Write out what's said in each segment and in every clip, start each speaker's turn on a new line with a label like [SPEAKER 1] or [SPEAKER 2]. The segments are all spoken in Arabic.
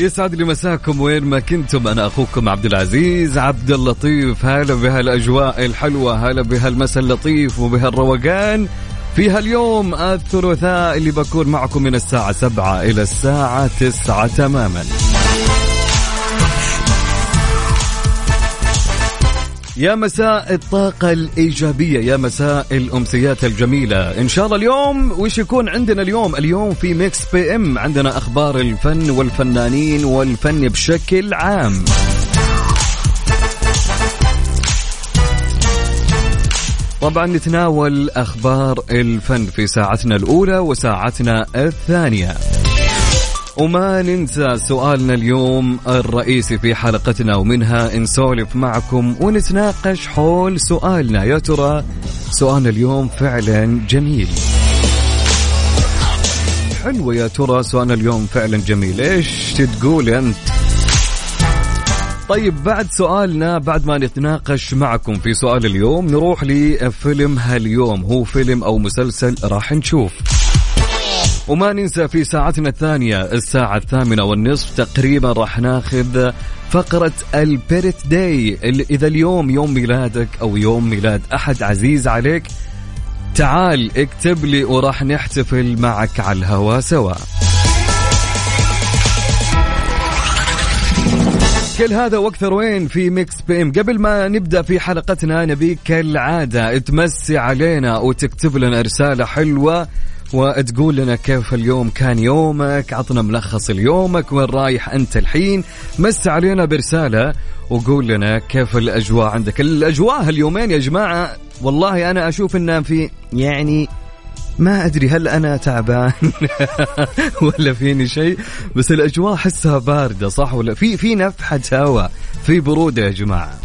[SPEAKER 1] يسعد لي مساكم وين ما كنتم. أنا أخوكم عبد العزيز عبد اللطيف. هلا بهالأجواء الحلوة هلا بهالمسا اللطيف وبهالروقان. في هاليوم الثلاثاء اللي بكون معكم من الساعة سبعة إلى الساعة تسعة تماما. يا مساء الطاقة الإيجابية يا مساء الأمسيات الجميلة. إن شاء الله اليوم وش يكون عندنا اليوم؟ اليوم في Mix PM عندنا أخبار الفن والفنانين والفن بشكل عام. طبعا نتناول أخبار الفن في ساعتنا الأولى وساعتنا الثانية. وما ننسى سؤالنا اليوم الرئيسي في حلقتنا ومنها نسولف معكم ونتناقش حول سؤالنا. يا ترى سؤالنا اليوم فعلا جميل؟ حلو يا ترى سؤالنا اليوم فعلا جميل. إيش تقول أنت؟ طيب بعد سؤالنا بعد ما نتناقش معكم في سؤال اليوم نروح لفيلم هاليوم. هو فيلم أو مسلسل راح نشوف. وما ننسى في ساعتنا الثانية الساعة الثامنة والنصف تقريبا راح ناخذ فقرة البيرث داي إذا اليوم يوم ميلادك أو يوم ميلاد أحد عزيز عليك تعال اكتب لي وراح نحتفل معك على الهوا سوا. كل هذا وأكثر وين؟ في Mix PM قبل ما نبدأ في حلقتنا نبيك كالعاده تمسي علينا وتكتب لنا رسالة حلوة وتقول لنا كيف اليوم كان يومك عطنا ملخص اليومك وين رايح أنت الحين. مس علينا برسالة وقول لنا كيف الأجواء عندك. الأجواء هاليومين يا جماعة والله أنا أشوف إنها في يعني ما أدري هل أنا تعبان ولا فيني شيء بس الأجواء أحسها باردة صح ولا؟ في في نفحة هواء في برودة يا جماعة.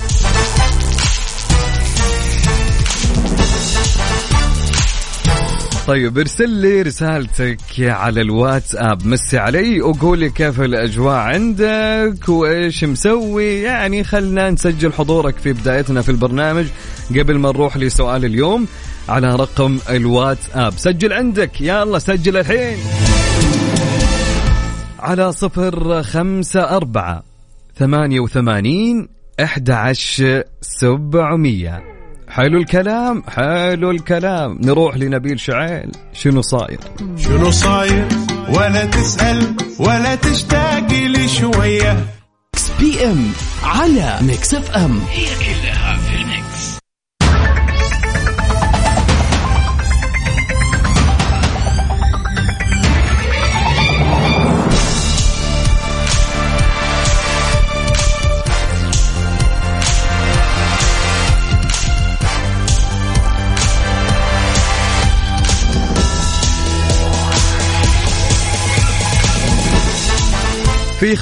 [SPEAKER 1] طيب ارسل لي رسالتك على الواتساب. مسي علي وقول لي كيف الأجواء عندك وإيش مسوي. يعني خلنا نسجل حضورك في بدايتنا في البرنامج قبل ما نروح لسؤال اليوم على رقم الواتساب. سجل عندك. يلا سجل الحين. على صفر خمسة أربعة ثمانية وثمانين أحد عشر سبعمية. حلو الكلام حلو الكلام. نروح لنبيل شعيل. شنو صاير؟
[SPEAKER 2] شنو صاير؟ ولا تسأل ولا تشتاق لي شوية
[SPEAKER 3] PM على Mix FM
[SPEAKER 4] هي كلها.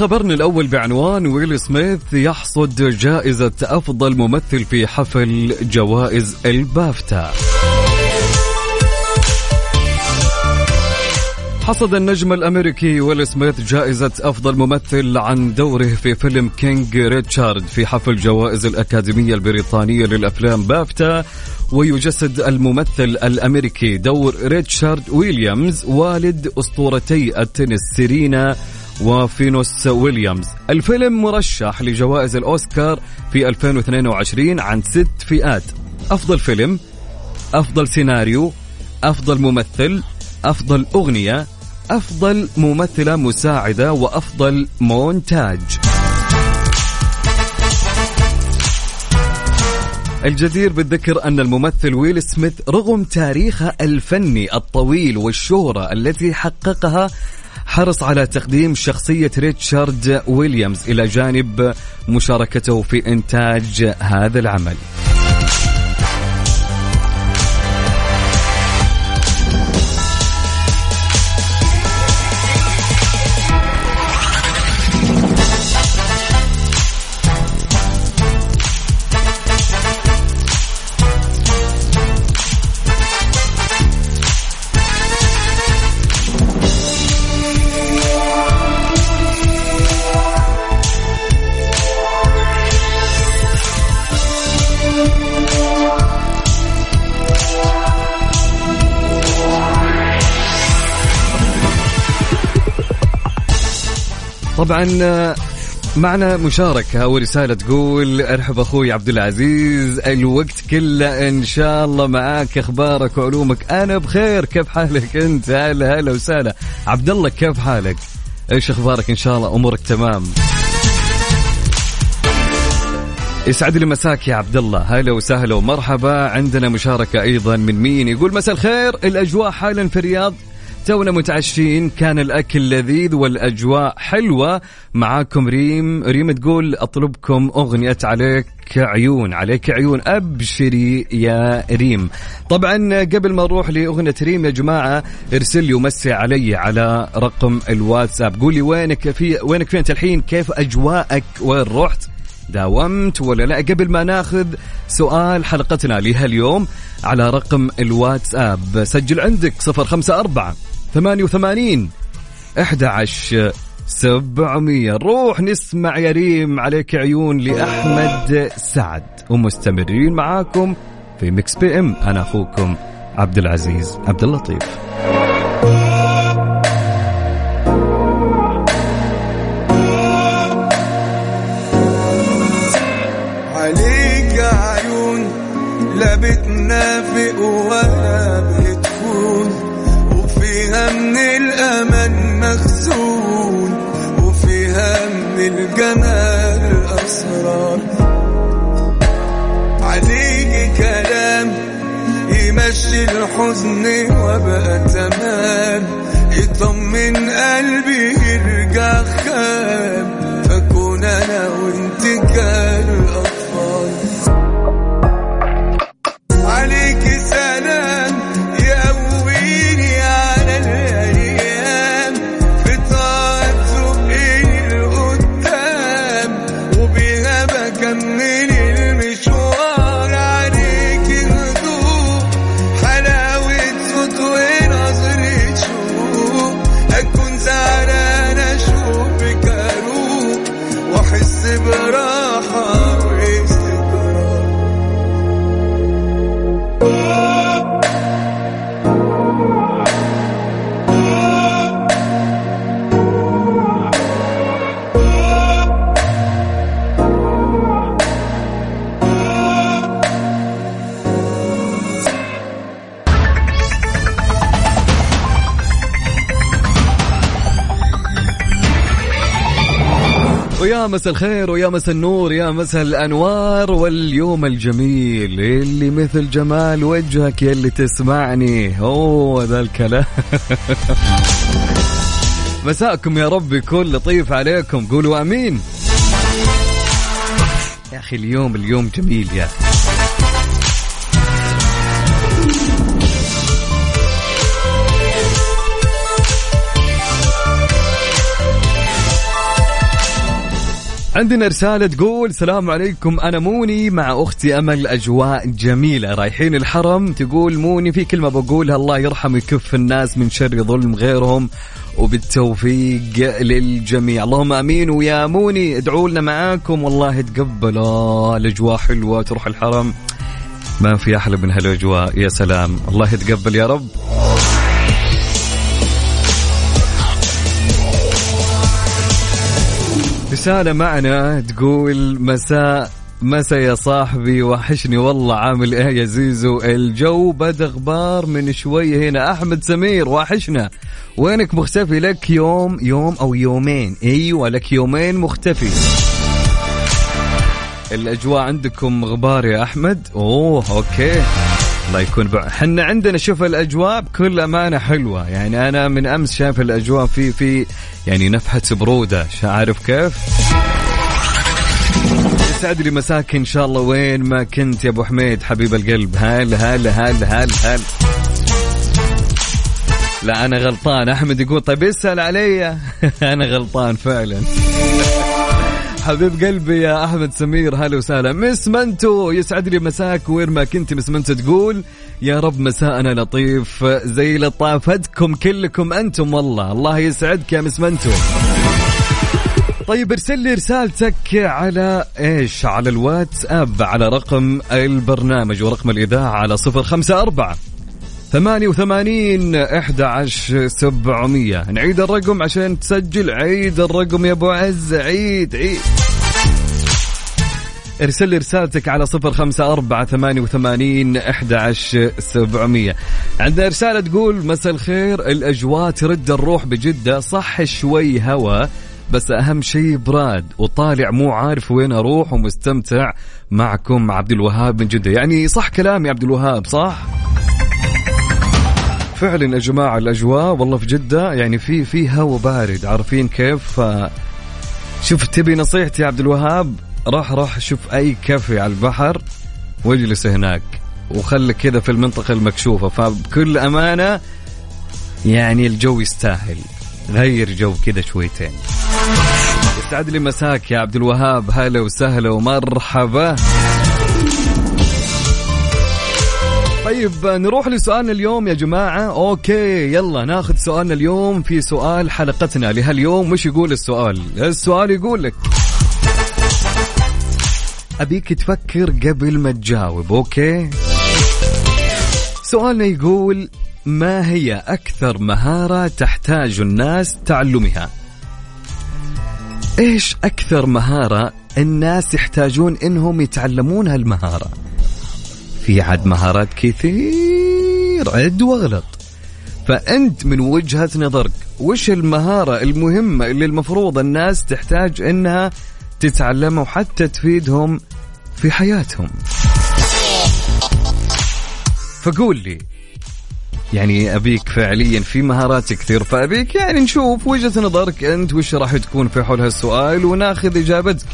[SPEAKER 1] خبرنا الأول بعنوان ويل سميث يحصد جائزة أفضل ممثل في حفل جوائز البافتا حصد النجم الأمريكي ويل سميث جائزة أفضل ممثل عن دوره في فيلم King Richard في حفل جوائز الأكاديمية البريطانية للأفلام بافتا ويجسد الممثل الأمريكي دور ريتشارد ويليامز والد أسطورتي التنس سيرينا وفينوس ويليامز. الفيلم مرشح لجوائز الأوسكار في 2022 عن ست فئات. أفضل فيلم أفضل سيناريو أفضل ممثل أفضل أغنية أفضل ممثلة مساعدة وأفضل مونتاج. الجدير بالذكر أن الممثل ويل سميث رغم تاريخه الفني الطويل والشهرة التي حققها حرص على تقديم شخصية ريتشارد ويليامز إلى جانب مشاركته في إنتاج هذا العمل. طبعا معنا مشاركة ورسالة تقول أرحب أخوي عبد العزيز الوقت كله إن شاء الله معاك أخبارك وعلومك. أنا بخير كيف حالك أنت؟ هلا هلا وسهلا. عبد الله كيف حالك؟ إيش أخبارك؟ إن شاء الله أمورك تمام. يسعد لي مساك يا عبد الله. هلا وسهلا ومرحبا. عندنا مشاركة أيضا من مين؟ يقول مساء الخير الأجواء حالا في الرياض؟ تونا متعشين. كان الأكل لذيذ والأجواء حلوة. معاكم ريم. ريم تقول أطلبكم أغنية عليك عيون. عليك عيون. أبشري يا ريم. طبعا قبل ما نروح لأغنية ريم يا جماعة ارسل لي ومسي علي على رقم الواتساب. قولي وينك في وينك فين الحين؟ كيف أجواءك؟ وين رحت؟ داومت ولا لا؟ قبل ما ناخذ سؤال حلقتنا لهاليوم على رقم الواتساب. سجل عندك 054 88 11 700 روح نسمع يا ريم عليك عيون لأحمد سعد. ومستمرين معاكم في Mix PM. أنا أخوكم عبد العزيز عبد اللطيف.
[SPEAKER 5] يمشي الحزن
[SPEAKER 1] مساء الخير ويا مساء النور يا مساء الأنوار واليوم الجميل. اللي مثل جمال وجهك يلي تسمعني. أوه ذا الكلام. مساءكم يا رب يكون لطيف عليكم. قولوا آمين. يا أخي اليوم اليوم جميل يا أخي. عندنا رسالة تقول السلام عليكم. أنا موني مع أختي أمل. أجواء جميلة. رايحين الحرم. تقول موني في كلمة بقولها. الله يرحم ويكف الناس من شر ظلم غيرهم وبالتوفيق للجميع. اللهم آمين. ويا موني ادعوا لنا معاكم. والله تقبل الأجواء حلوة تروح الحرم. ما في أحلى من هالأجواء. يا سلام. الله يتقبل يا رب. رسالة معنا تقول مساء مساء يا صاحبي وحشني والله عامل إيه يا زيزو؟ الجو بدا غبار من شوي هنا. أحمد سمير وحشنا. وينك مختفي لك يوم يوم أو يومين؟ أيوه لك يومين مختفي. الأجواء عندكم غبار يا أحمد؟ أوه أوكي. الله يكون بع... حنا عندنا شوف الأجواء بكل أمانة حلوة. يعني أنا من أمس شايف الأجواء في في يعني نفحة برودة. عارف كيف؟ يسعد لي مساك إن شاء الله. وين ما كنت يا أبو حميد حبيب القلب. هلا هلا هلا هلا هلا لا أنا غلطان. أحمد يقول طيب اسأل علي. أنا غلطان فعلا. حبيب قلبي يا أحمد سمير هلا وسهلا. مس منتو يسعد لي مساك وين ما كنت مس منتو تقول. يا رب مساءنا لطيف زي لطافتكم كلكم أنتم والله. الله يسعدك يا مس منتو. طيب ارسل لي رسالتك على إيش؟ على الواتساب على رقم البرنامج ورقم الإذاعة على 054 ثمانية وثمانين أحد عشر سبعمية. نعيد الرقم عشان تسجل. عيد الرقم يا أبو عز. عيد عيد. ارسل لي رسالتك على صفر خمسة أربعة ثمانية وثمانين أحد سبعمية. عندنا رسالة تقول مساء الخير. الأجواء ترد الروح بجدة. صح شوي هوا بس أهم شيء براد. وطالع مو عارف وين أروح ومستمتع معكم عبد الوهاب من جدة. يعني صح كلامي عبد الوهاب صح؟ فعلا يا جماعة الأجواء والله في جدة يعني في في هوا بارد عارفين كيف؟ ف... شوف تبي نصيحتي يا عبد الوهاب؟ راح راح شوف أي كافي على البحر واجلس هناك وخلك كذا في المنطقة المكشوفة. فبكل أمانة يعني الجو يستاهل. غير جو كذا شويتين. يسعد لي مساك يا عبد الوهاب. هلا وسهلا ومرحبا. طيب نروح لسؤالنا اليوم يا جماعة. okay يلا ناخذ سؤالنا اليوم في سؤال حلقتنا لهاليوم. وش يقول السؤال؟ السؤال يقول لك أبيك تفكر قبل ما تجاوب okay؟ سؤالنا يقول ما هي أكثر مهارة تحتاج الناس تعلمها؟ إيش أكثر مهارة الناس يحتاجون إنهم يتعلمون هالمهارة؟ في عد مهارات كثير. عد واغلط. فأنت من وجهة نظرك وش المهارة المهمة اللي المفروض الناس تحتاج إنها تتعلمها وحتى تفيدهم في حياتهم؟ فقول لي. يعني أبيك فعليا في مهارات كثير فأبيك يعني نشوف وجهة نظرك أنت وش راح تكون في حول هالسؤال وناخذ إجابتك.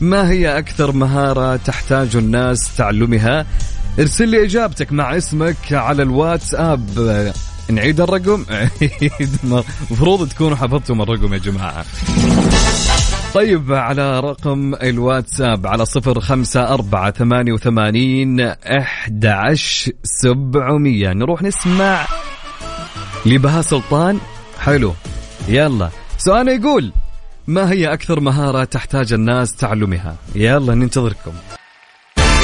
[SPEAKER 1] ما هي أكثر مهارة تحتاج الناس تعلمها ارسل لي إجابتك مع اسمك على الواتساب. نعيد الرقم؟ المفروض تكونوا حفظتم الرقم يا جماعة. طيب على رقم الواتساب على صفر خمسة أربعة ثمانية وثمانين أحد سبعمية. نروح نسمع لبهاء سلطان. حلو. يلا. سؤال يقول ما هي أكثر مهارة تحتاج الناس تعلمها؟ يلا ننتظركم.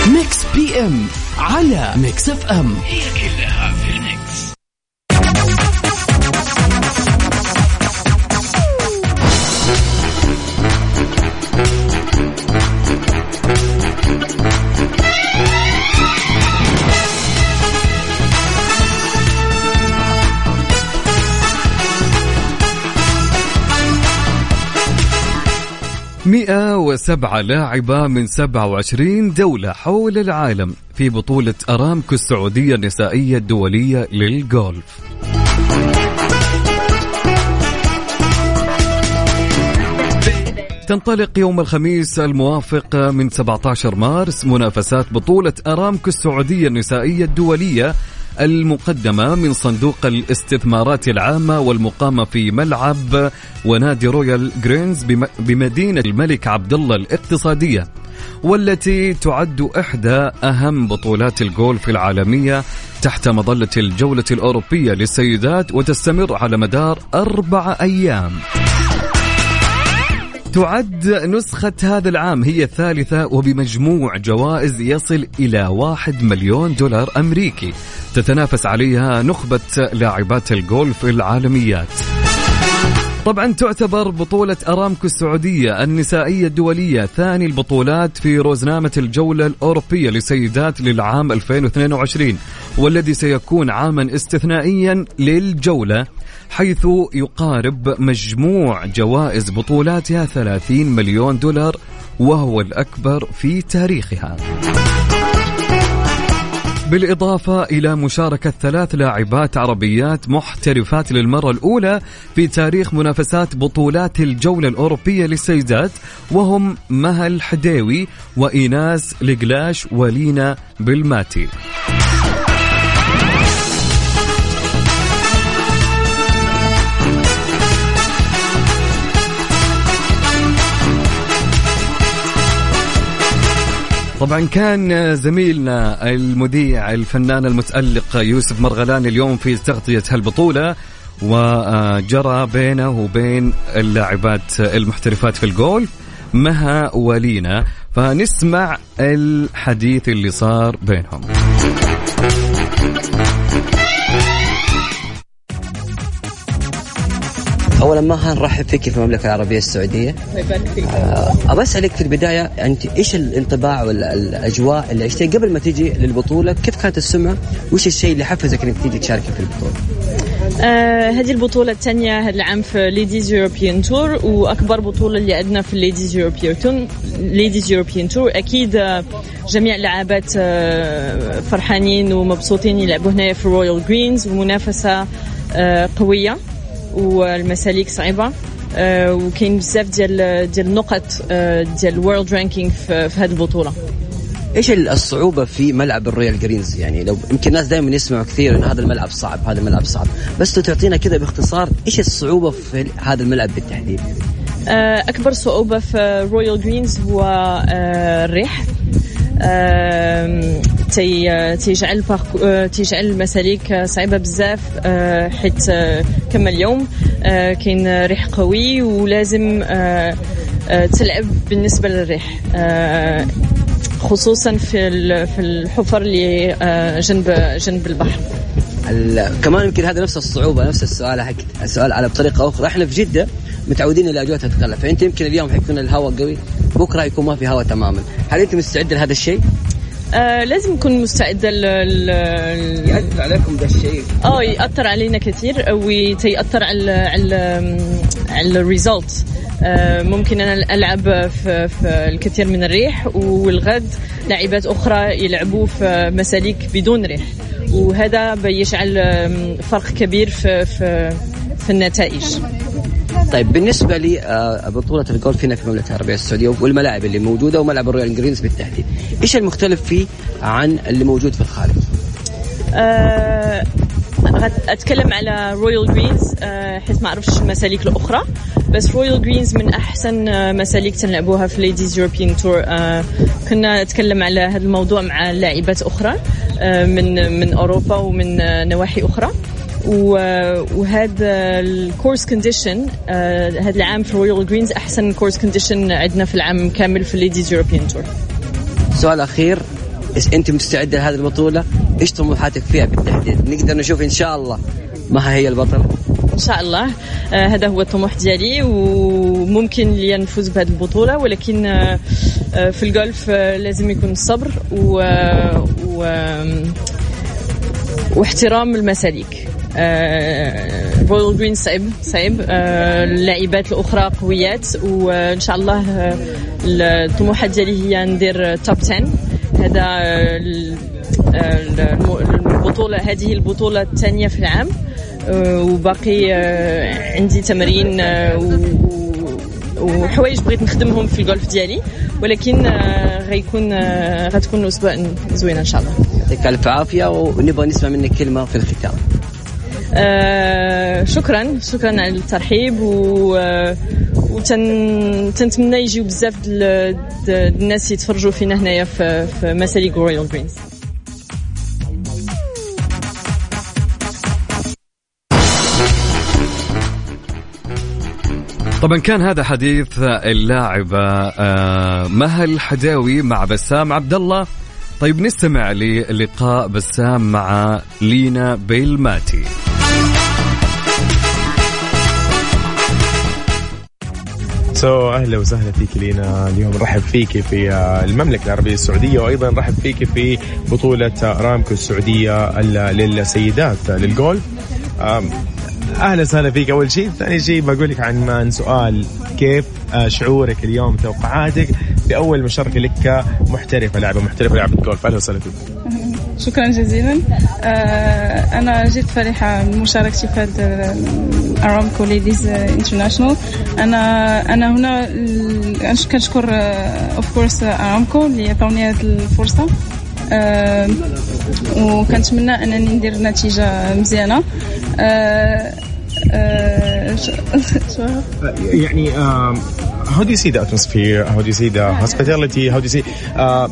[SPEAKER 3] Mix PM على Mix FM
[SPEAKER 4] هي كلها
[SPEAKER 1] 107 لاعبة من 27 دولة حول العالم في بطولة أرامكو السعودية النسائية الدولية للغولف. تنطلق يوم الخميس الموافق من 17 مارس منافسات بطولة أرامكو السعودية النسائية الدولية المقدمة من صندوق الاستثمارات العامة والمقامة في ملعب ونادي Royal Greens بم- بمدينة الملك عبد الله الاقتصادية والتي تعد إحدى أهم بطولات الجولف العالمية تحت مظلة الجولة الأوروبية للسيدات وتستمر على مدار أربع أيام. تعد نسخة هذا العام هي الثالثة وبمجموع جوائز يصل إلى واحد مليون دولار أمريكي. تتنافس عليها نخبة لاعبات الجولف العالميات. طبعا تعتبر بطولة أرامكو السعودية النسائية الدولية ثاني البطولات في روزنامة الجولة الأوروبية للسيدات للعام 2022 والذي سيكون عاما استثنائيا للجولة حيث يقارب مجموع جوائز بطولاتها 30 مليون دولار وهو الأكبر في تاريخها. بالإضافة إلى مشاركة ثلاث لاعبات عربيات محترفات للمرة الأولى في تاريخ منافسات بطولات الجولة الأوروبية للسيدات وهم مها الحديوي وإيناس لقلاش ولينا بالماتي. طبعا كان زميلنا المذيع الفنان المتألق يوسف مرغلان اليوم في تغطية هالبطولة وجرى بينه وبين اللاعبات المحترفات في الجولف مها ولينا. فنسمع الحديث اللي صار بينهم.
[SPEAKER 6] اولا ما نرحب فيك في المملكة
[SPEAKER 7] العربية السعودية؟
[SPEAKER 6] آه، ابى أسألك في البداية أنت إيش الانطباع والأجواء اللي عشتيها قبل ما تجي للبطولة؟ كيف كانت السمعة؟ وايش الشيء اللي حفزك إنك تيجي تشاركي في البطولة؟
[SPEAKER 7] آه هذه البطولة الثانية هذا العام في Ladies European Tour وأكبر بطولة اللي عندنا في ال Ladies European Tour Ladies European Tour أكيد آه، جميع اللاعبات آه، فرحانين ومبسوطين يلعبوا هنا في Royal Greens ومنافسة آه، قوية. والمساليك صعيبة. آه، وكاين بزاف ديال ديال النقط آه، ديال ال World Ranking في في هذه البطولة.
[SPEAKER 6] إيش الصعوبة في ملعب ال Royal Greens؟ يعني لو يمكن الناس دائما يسمعوا كثير إن هذا الملعب صعب هذا الملعب صعب. بس لو تعطينا كذا باختصار إيش الصعوبة في هذا الملعب بالتحديد؟
[SPEAKER 7] آه، أكبر صعوبة في Royal Greens هو الريح. تي تيجعل آه، تيجعل المساليك آه، صعيبة بزاف آه، حيت كما اليوم. كاين ريح قوي ولازم تلعب بالنسبة للريح. خصوصا في في الحفر اللي جنب جنب البحر.
[SPEAKER 6] ال- كمان يمكن هذا نفس الصعوبة نفس السؤال حق السؤال على بطريقه أخرى. إحنا في جدة متعودين الاجواء تتغلب فأنت يمكن اليوم حيكون الهواء قوي. بكره يكون ما في هواء تماما. هل أنت مستعد لهذا الشيء؟
[SPEAKER 7] آه، لازم نكون مستعدة ل-
[SPEAKER 6] يأثر عليكم ذا الشيء.
[SPEAKER 7] آه يأثر علينا كثير ويتاثر على على على ال result. ممكن أنا ألعب في, في الكثير من الريح والغد لاعبات أخرى يلعبوا في مساليك بدون ريح. وهذا بيجعل آم، فرق كبير في في في النتائج.
[SPEAKER 6] طيب بالنسبة لي آه، الجولف هنا في المملكه العربية السعودية والملاعب اللي موجودة وملعب ال Royal Greens بالتحديد. إيش المختلف فيه عن اللي موجود في الخارج؟
[SPEAKER 7] غت- أتكلم على Royal Greens. آه، حيت ما أعرفش المساليك الأخرى بس Royal Greens من أحسن آه، مساليك تنلعبوها في Ladies European Tour كنا نتكلم على هذا الموضوع مع لاعبات أخرى من من أوروبا ومن نواحي أخرى. وهذا ال course condition هذا العام في Royal Greens أحسن course condition عندنا في العام كامل في ال Ladies European
[SPEAKER 6] Tour سؤال أخير أنت مستعدة لهذه البطولة؟ إيش طموحاتك فيها بالتحديد؟ نقدر نشوف إن شاء الله ما هي البطله؟
[SPEAKER 7] إن شاء الله آه هذا هو الطموح ديالي وممكن لي نفوز بهذه البطولة ولكن آه آه في الجولف آه لازم يكون الصبر و, و واحترام المساليك Royal Green صعب صعب آه، اللاعبات الأخرى قويات وإن شاء الله آه، الطموحات ديالي هي ندير top 10 هذا آه، آه، البطوله هذه البطولة الثانية في العام. آه، وباقي آه، عندي آه، و- وحوايج بغيت نخدمهم في الجولف ديالي. ولكن آه، غيكون آه، غتكون أسبوع زوينه إن شاء الله.
[SPEAKER 6] يعطيك ألف عافية ونبغى نسمع منك كلمة في الختام.
[SPEAKER 7] آه شكرا. شكرا على الترحيب و آه، وتن تنتمنى يجيو بزاف الناس يتفرجوا فينا هنايا في, في مساليك Royal Greens
[SPEAKER 1] طبعا كان هذا حديث اللاعبة آه، مها الحداوي مع بسام عبد الله طيب نستمع للقاء بسام مع لينا بيلماتي.
[SPEAKER 8] سو أهلا وسهلا فيك لينا. اليوم نرحب فيك في آه، المملكة العربية السعودية وأيضا نرحب فيك في بطولة آه، ارامكو السعودية ال- للسيدات آه، للجولف. أهلا وسهلا فيك. أول شيء ثاني شيء بقول لك عن عن سؤال. كيف آه، شعورك اليوم توقعاتك بأول مشاركة لك كمحترفه لاعبة محترفة لاعبة جولف. أهلا وسهلا فيك.
[SPEAKER 9] شكرا جزيلا. آه، أنا جد فرحه من مشاركتي في هذا Aramco Ladies International أنا أنا هنا كنشكر of course Aramco اللي عطاوني هذه الفرصة. وكنتمنى انني ندير نتيجه مزيانه آه، آه،
[SPEAKER 8] يعني um, how do you see the atmosphere? How do you see the hospitality? How do you see uh,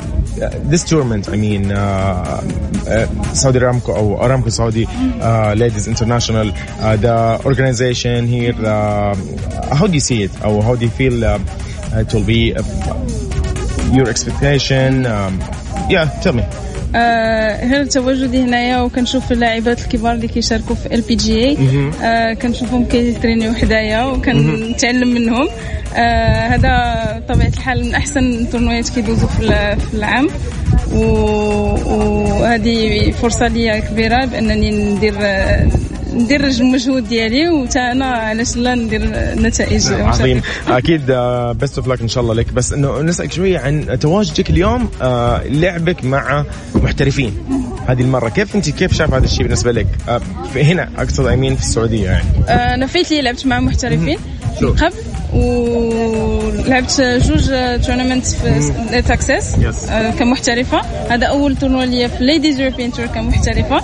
[SPEAKER 8] this tournament? I mean, uh, uh, Saudi Aramco or Aramco Saudi uh, Ladies International, uh, the organization here. Uh, how do you see it? Or how do you feel uh, it will be? Uh, your expectation? Um, tell me.
[SPEAKER 9] آه، غير تواجدي هنايا وكنشوف اللاعبات الكبار اللي كيشاركوا في LPGA كنشوفهم كيترينيو حدايا وكنتعلم منهم. آه، هذا بطبيعه الحال من أحسن التورنويات كيدوزوا في في العام. وهذه فرصة ليا كبيرة بأنني ندير ندير المجهود ديالي وتا أنا علاش لا ندير نتائج
[SPEAKER 8] عظيم. أكيد best of luck إن شاء الله لك. بس إنه نسألك شوية عن تواجدك اليوم آه، لعبك مع محترفين. هذه المرة. كيف أنت؟ كيف شايف هذا الشيء بالنسبة لك؟ آه، هنا أقصد I mean في السعودية يعني.
[SPEAKER 9] آه، أنا فايتلي لعبت مع محترفين. قبل ولعبت جوج tournament في Texas
[SPEAKER 8] Yes.
[SPEAKER 9] آه، كمحترفة. هذا أول tournoi ليا في Ladies European Tour
[SPEAKER 8] كمحترفة.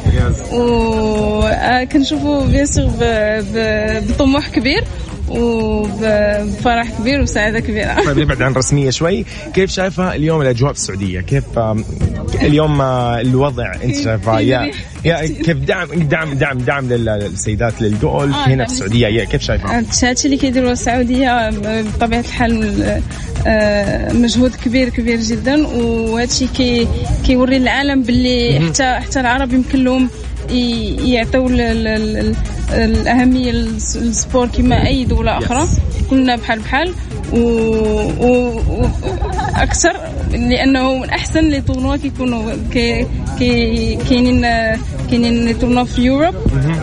[SPEAKER 9] وكنشوفوا bien sûr بطموح كبير. وبفرح كبير وسعادة كبيرة.
[SPEAKER 8] طيب نبعد عن رسميه شوي. كيف شايفة اليوم الأجواء في السعودية؟ كيف اليوم آه، الوضع أنت شايفة؟ يا يا كيف دعم دعم دعم دعم لل- للسيدات للجولف
[SPEAKER 9] آه،
[SPEAKER 8] هنا في السعودية. يا كيف شايفة؟
[SPEAKER 9] هادشي اللي كيديروها السعودية بطبيعة الحال آه، مجهود كبير كبير جدا. وهادشي كي كيوري العالم باللي حتى حتى العرب يمكن لهم يعطيو ال- ال- ال- الأهمية للس- لل sport كما أي دولة أخرى. كلنا بحال بحال. و, و... أكثر لأنه من أحسن les tournois كيكونوا كي... كي... كاينين كاينين les tournois في Europe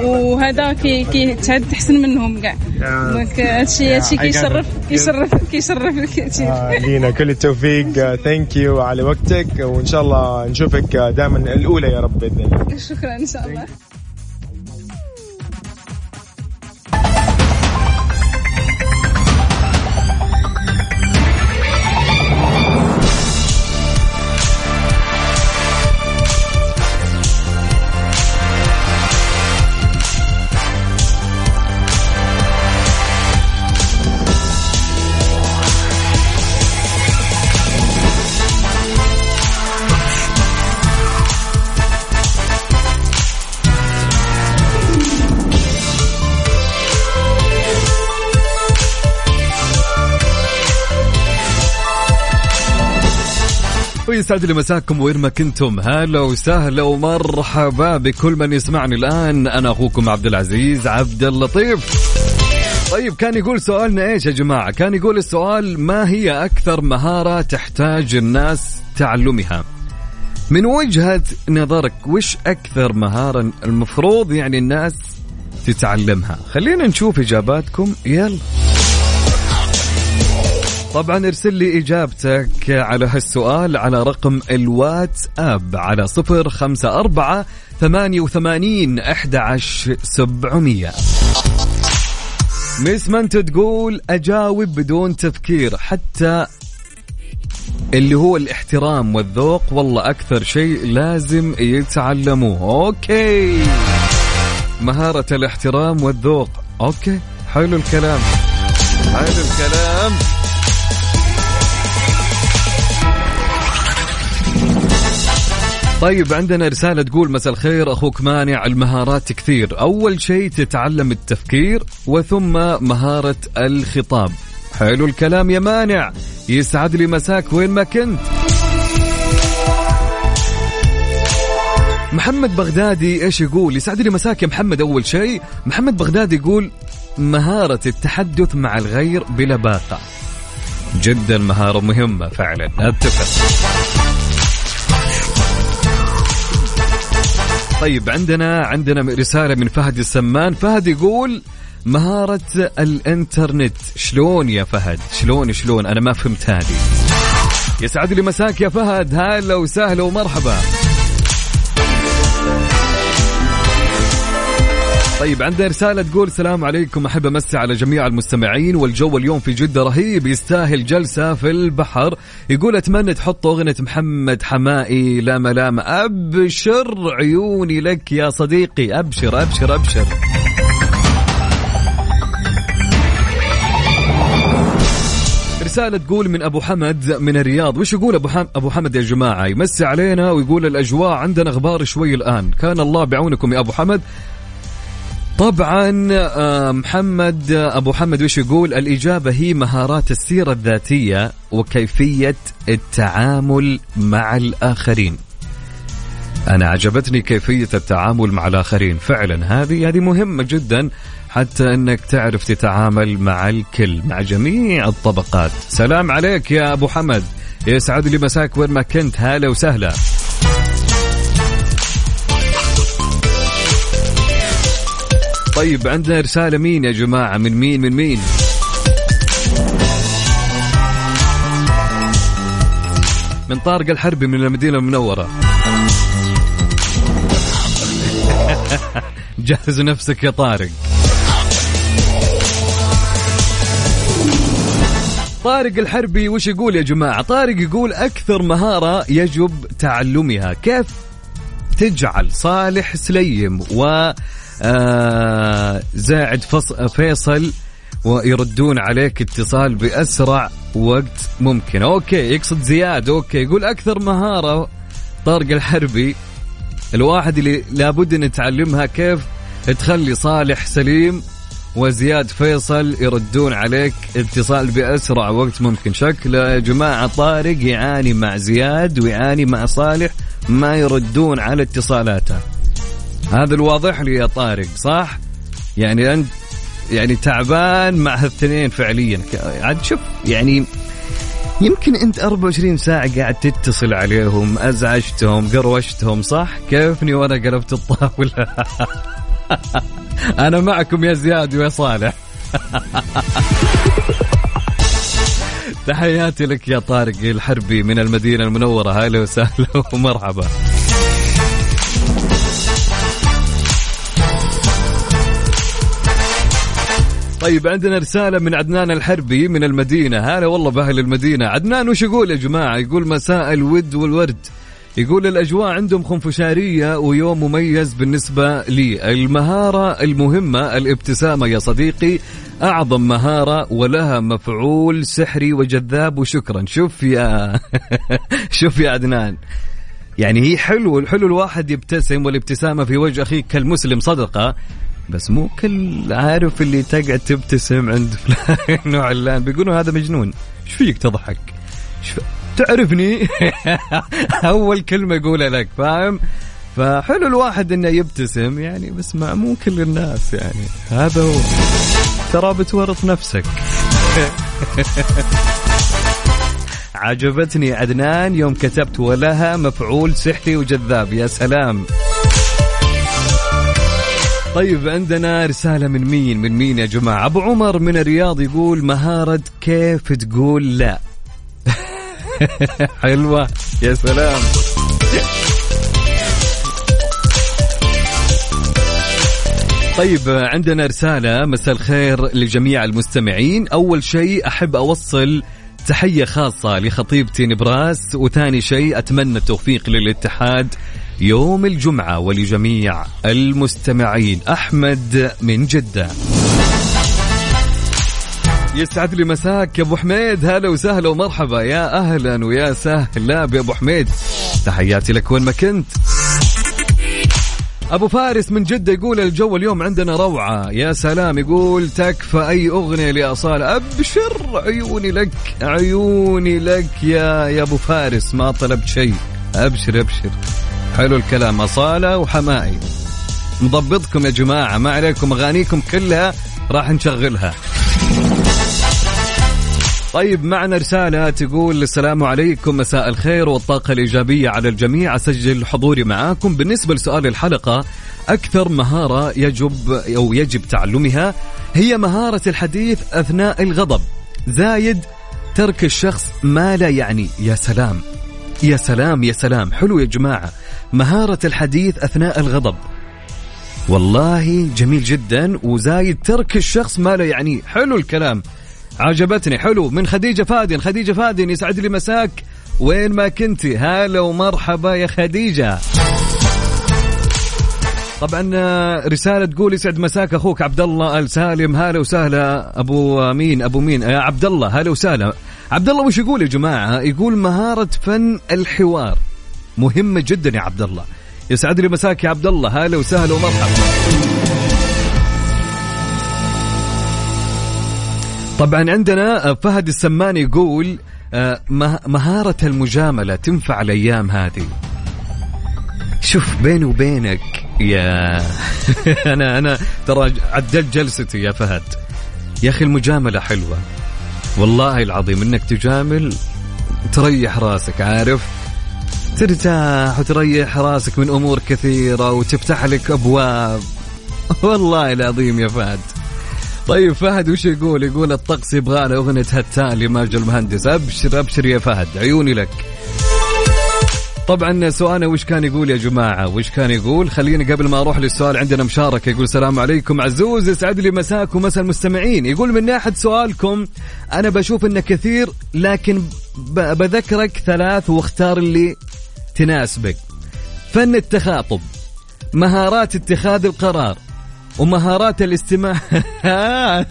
[SPEAKER 9] وهذا كي كيتعد احسن منهم كاع. donc هادشي هادشي كيشرف كيشرف كيشرف كثير
[SPEAKER 8] آه، لينا. كل التوفيق. thank you على وقتك وإن شاء الله نشوفك دائما الأولى يا رب بإذن الله.
[SPEAKER 9] شكرا إن شاء الله.
[SPEAKER 1] ويسعد لي مساكم وين ما كنتم. هلا وسهلا ومرحبا بكل من يسمعني الآن. أنا أخوكم عبد العزيز عبد اللطيف. طيب كان يقول سؤالنا إيش يا جماعة؟ كان يقول السؤال ما هي أكثر مهارة تحتاج الناس تعلمها؟ من وجهة نظرك وش أكثر مهارة المفروض يعني الناس تتعلمها؟ خلينا نشوف إجاباتكم. يلا. طبعا ارسل لي إجابتك على هالسؤال على رقم الواتس اب على صفر خمسة أربعة ثمانية وثمانين أحد سبعمية. ميس منتو تقول أجاوب بدون تفكير حتى اللي هو الاحترام والذوق والله أكثر شيء لازم يتعلموه. okay. مهارة الاحترام والذوق. أوكي. حلو الكلام. حلو الكلام. طيب عندنا رسالة تقول مساء الخير أخوك مانع المهارات كثير. أول شيء تتعلم التفكير وثم مهارة الخطاب. حلو الكلام يا مانع. يسعد لي مساك وين ما كنت. محمد بغدادي إيش يقول؟ يسعد لي مساك يا محمد أول شيء. محمد بغدادي يقول مهارة التحدث مع الغير بلباقة جدا مهارة مهمة فعلا. أتفق. طيب عندنا عندنا رسالة من فهد السمان. فهد يقول مهارة الإنترنت شلون يا فهد؟ شلون شلون؟ أنا ما فهمت هذه. يسعد لي مساك يا فهد. هلا وسهلا ومرحبا. طيب عندنا رسالة تقول السلام عليكم. أحب أمسي على جميع المستمعين والجو اليوم في جدة رهيب يستاهل جلسة في البحر. يقول أتمنى تحط أغنية محمد حمائي لا ملام. أبشر عيوني لك يا صديقي. أبشر أبشر أبشر. رسالة تقول من أبو حمد من الرياض. وش يقول أبو, حم... أبو حمد يا جماعة؟ يمسي علينا ويقول الأجواء عندنا غبار شوي الآن. كان الله بعونكم يا أبو حمد. طبعا آه، محمد آه، أبو حمد وش يقول؟ الإجابة هي مهارات السيرة الذاتية وكيفية التعامل مع الآخرين. أنا عجبتني كيفية التعامل مع الآخرين. فعلا هذه هذه مهمة جدا حتى أنك تعرف تتعامل مع الكل مع جميع الطبقات. سلام عليك يا أبو حمد. يسعد لي مساك وين ما كنت. هلا وسهلا. طيب عندنا رسالة مين يا جماعة؟ من مين؟ من مين؟ من طارق الحربي من المدينة المنورة. جهز نفسك يا طارق. طارق الحربي وش يقول يا جماعة؟ طارق يقول أكثر مهارة يجب تعلمها. كيف تجعل صالح سليم و زاعد فيصل ويردون عليك اتصال بأسرع وقت ممكن. أوكي يقصد زياد. أوكي يقول أكثر مهارة طارق الحربي. الواحد اللي لابد أن نتعلمها كيف تخلي صالح سليم وزياد فيصل يردون عليك اتصال بأسرع وقت ممكن. شكله يا جماعة طارق يعاني مع زياد ويعاني مع صالح ما يردون على اتصالاته. هذا الواضح لي يا طارق صح؟ يعني أنت يعني تعبان مع هالثنين فعليا. عاد شوف يعني يمكن أنت 24 ساعة قاعد تتصل عليهم أزعجتهم قروشتهم صح؟ كيفني وأنا قلبت الطاولة؟ أنا معكم يا زياد ويا صالح. تحياتي لك يا طارق الحربي من المدينة المنورة هلا وسهلا ومرحبا. طيب عندنا رسالة من عدنان الحربي من المدينة. هلا والله بأهل المدينة. عدنان وش يقول يا جماعة؟ يقول مساء الود والورد. يقول الأجواء عندهم خنفشارية ويوم مميز بالنسبة لي. المهارة المهمة الابتسامة يا صديقي. أعظم مهارة ولها مفعول سحري وجذاب وشكرا. شوف يا شوف يا عدنان. يعني هي حلو الحلو الواحد يبتسم والابتسامة في وجه أخيك كالمسلم. صدقة. بس مو كل عارف اللي تقعد تبتسم عند فلان وعلان بيقولوا هذا مجنون. إيش فيك تضحك؟ ف... تعرفني؟ أول كلمة يقولها لك فاهم؟ فحلو الواحد إنه يبتسم يعني بس مع مو كل الناس يعني. هذا هو. ترى بتورط نفسك. عجبتني عدنان يوم كتبت ولها مفعول سحري وجذاب. يا سلام. طيب عندنا رسالة من مين؟ من مين يا جماعة؟ أبو عمر من الرياض يقول مهارة كيف تقول لا؟ حلوة. يا سلام. طيب عندنا رسالة مساء الخير لجميع المستمعين. أول شيء أحب أوصل تحية خاصة لخطيبتي نبراس وثاني شيء أتمنى التوفيق للاتحاد يوم الجمعة ولجميع المستمعين. أحمد من جدة. يسعد لي مساك يا أبو حميد. هلا وسهلا ومرحبا. يا أهلا ويا سهلا يا أبو حميد. تحياتي لك وين ما كنت. أبو فارس من جدة يقول الجو اليوم عندنا روعة. يا سلام يقول تكفى أي أغنية لأصالة. أبشر عيوني لك عيوني لك يا يا أبو فارس ما طلبت شيء. أبشر أبشر. حلو الكلام أصالة وحمائي مضبطكم يا جماعة ما عليكم أغانيكم كلها راح نشغلها. طيب معنا رسالة تقول السلام عليكم مساء الخير والطاقة الإيجابية على الجميع. أسجل حضوري معاكم. بالنسبة لسؤال الحلقة أكثر مهارة يجب أو يجب تعلمها هي مهارة الحديث أثناء الغضب. زايد ترك الشخص ما لا يعني. يا سلام. يا سلام يا سلام. حلو يا جماعة. مهارة الحديث أثناء الغضب. والله جميل جدا وزايد ترك الشخص ما له يعني. حلو الكلام. عجبتني. حلو. من خديجة فادن. خديجة فادن يسعد لي مساك. وين ما كنتي. هلا ومرحبا يا خديجة. طبعا رسالة تقول يسعد مساك أخوك عبد الله آل سالم. هلا وسهلا. أبو مين أبو مين؟ يا عبد الله. هلا وسهلا. عبد الله وش يقول يا جماعة؟ يقول مهارة فن الحوار. مهمة جدا يا عبد الله يسعد لي مساك يا عبد الله هلا وسهلا ومرحبا. طبعا عندنا فهد السمان يقول آه، مهارة المجاملة تنفع الأيام هذه. شوف بيني وبينك يا أنا أنا ترى عدلت جلستي يا فهد. يا أخي المجاملة حلوة. والله العظيم إنك تجامل تريح راسك عارف؟ ترتاح وتريح راسك من أمور كثيرة وتفتح لك أبواب. والله العظيم يا فهد. طيب فهد وش يقول؟ يقول الطقس يبغى له أغنية هتان لماجد المهندس. أبشر أبشر يا فهد عيوني لك. طبعا سؤالنا وش كان يقول يا جماعة؟ وش كان يقول؟ خليني قبل ما أروح للسؤال عندنا مشاركة يقول السلام عليكم. عزوز يسعد لي مساكم مساء المستمعين. يقول من ناحية سؤالكم أنا بشوف إنه كثير لكن بذكرك ثلاث واختار اللي تناسبك. فن التخاطب مهارات اتخاذ القرار ومهارات الاستماع.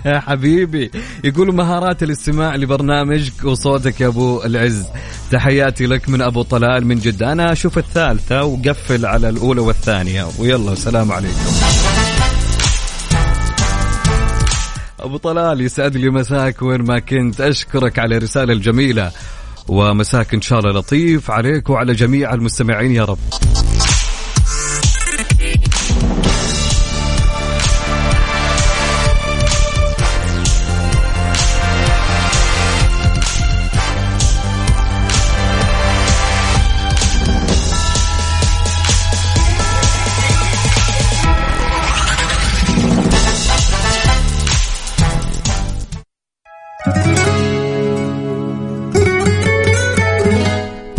[SPEAKER 1] حبيبي. يقول مهارات الاستماع لبرنامجك وصوتك يا أبو العز. تحياتي لك من أبو طلال من جدة. أنا أشوف الثالثة وقفل على الأولى والثانية. ويلا السلام عليكم. أبو طلال يسعد لي مساك وين ما كنت. أشكرك على الرسالة الجميلة. ومساك إن شاء الله لطيف عليك وعلى جميع المستمعين يا رب.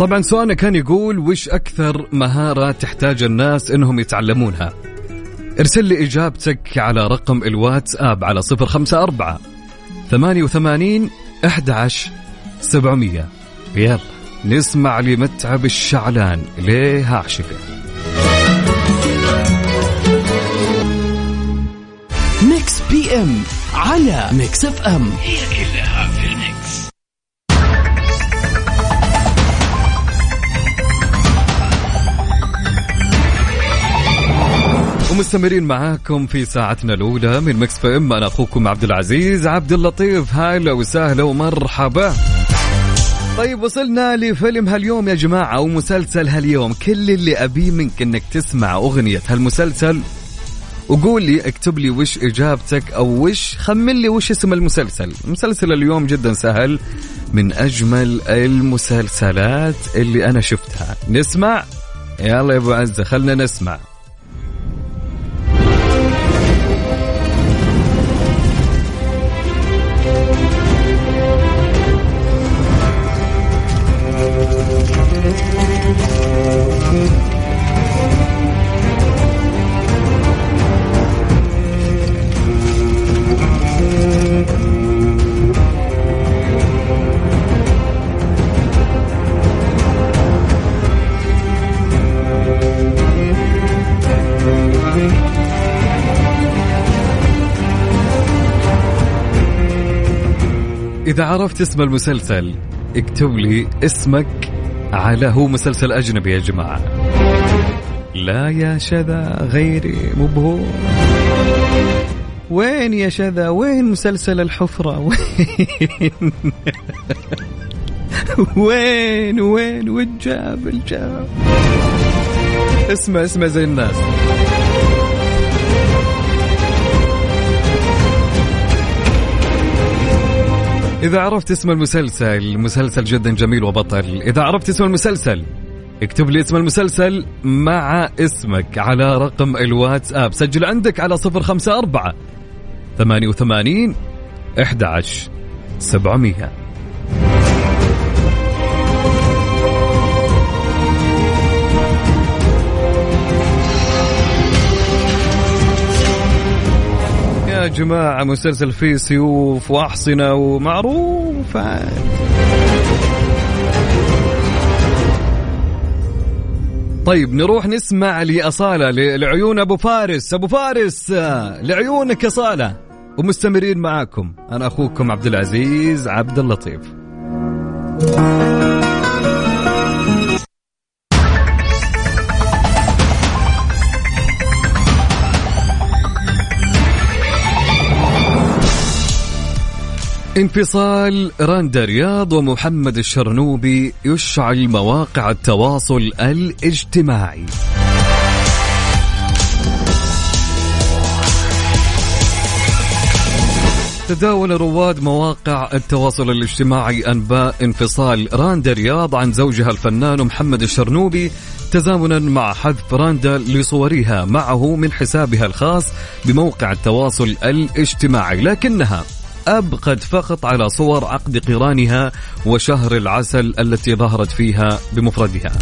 [SPEAKER 1] طبعا سؤالنا كان يقول وش أكثر مهارة تحتاج الناس إنهم يتعلمونها؟ ارسل لي إجابتك على رقم الواتساب على صفر خمسة أربعة ثمانية وثمانين أحد سبعمية. يلا نسمع لمتعب الشعلان. ليه أعشقه
[SPEAKER 3] Mix PM على Mix FM.
[SPEAKER 4] هي كلها في ال Mix.
[SPEAKER 1] ومستمرين معاكم في ساعتنا الأولى من Mix PM أنا أخوكم عبد العزيز عبد اللطيف. هلا وسهلا ومرحبا. طيب وصلنا لفيلم هاليوم يا جماعة ومسلسل هاليوم. كل اللي أبيه منك أنك تسمع أغنية هالمسلسل وقول لي اكتب لي وش إجابتك أو وش خمن لي وش اسم المسلسل. مسلسل اليوم جدا سهل من أجمل المسلسلات اللي أنا شفتها. نسمع؟ يلا يا أبو عزة خلنا نسمع. إذا عرفت اسم المسلسل اكتب لي اسمك على هو مسلسل أجنبي يا جماعة. لا يا شذا غيري مو بهو. وين يا شذا؟ وين مسلسل الحفرة؟ وين؟ وين؟ وين والجاب الجاب؟ اسمه اسمه زي الناس. إذا عرفت اسم المسلسل مسلسل جدا جميل وبطل إذا عرفت اسم المسلسل اكتب لي اسم المسلسل مع اسمك على رقم الواتس أب سجل عندك على 054 88 11 700 يا جماعة مسلسل فيه سيوف وأحصنة ومعروف. طيب نروح نسمع لأصالة لعيون أبو فارس. أبو فارس لعيونك أصالة ومستمرين معاكم. أنا أخوكم عبد العزيز عبد اللطيف. انفصال راندا رياض ومحمد الشرنوبي يشعل مواقع التواصل الاجتماعي. تداول رواد مواقع التواصل الاجتماعي أنباء انفصال راندا رياض عن زوجها الفنان محمد الشرنوبي تزامنا مع حذف راندا لصورها معه من حسابها الخاص بموقع التواصل الاجتماعي لكنها أبقت فقط على صور عقد قرانها وشهر العسل التي ظهرت فيها بمفردها.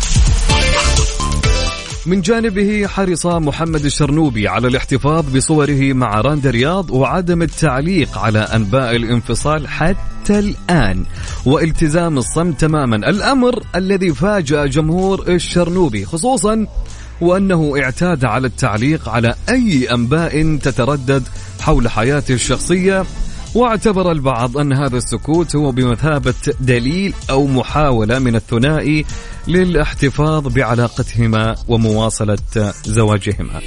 [SPEAKER 1] من جانبه حرص محمد الشرنوبي على الاحتفاظ بصوره مع راندا رياض وعدم التعليق على أنباء الانفصال حتى الآن والتزام الصمت تماما. الأمر الذي فاجأ جمهور الشرنوبي خصوصا وأنه اعتاد على التعليق على أي أنباء تتردد حول حياته الشخصية واعتبر البعض أن هذا السكوت هو بمثابة دليل أو محاولة من الثنائي للاحتفاظ بعلاقتهما ومواصلة زواجهما.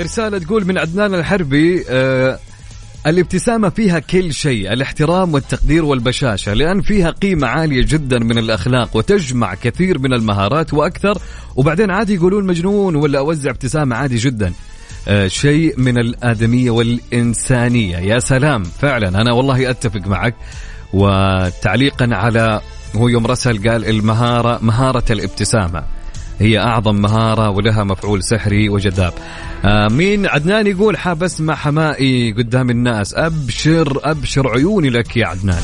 [SPEAKER 1] رسالة تقول من عدنان الحربي آه الابتسامة فيها كل شيء الاحترام والتقدير والبشاشة لأن فيها قيمة عالية جدا من الأخلاق وتجمع كثير من المهارات وأكثر. وبعدين عادي يقولون مجنون ولا أوزع ابتسامة عادي جدا. آه شيء من الآدمية والإنسانية. يا سلام فعلا أنا والله أتفق معك. وتعليقا على هو يوم رسل قال المهارة مهارة الابتسامة. هي أعظم مهارة ولها مفعول سحري وجذاب. آه مين عدنان يقول حاب اسمع حمائي قدام الناس. ابشر أبشر عيوني لك يا عدنان.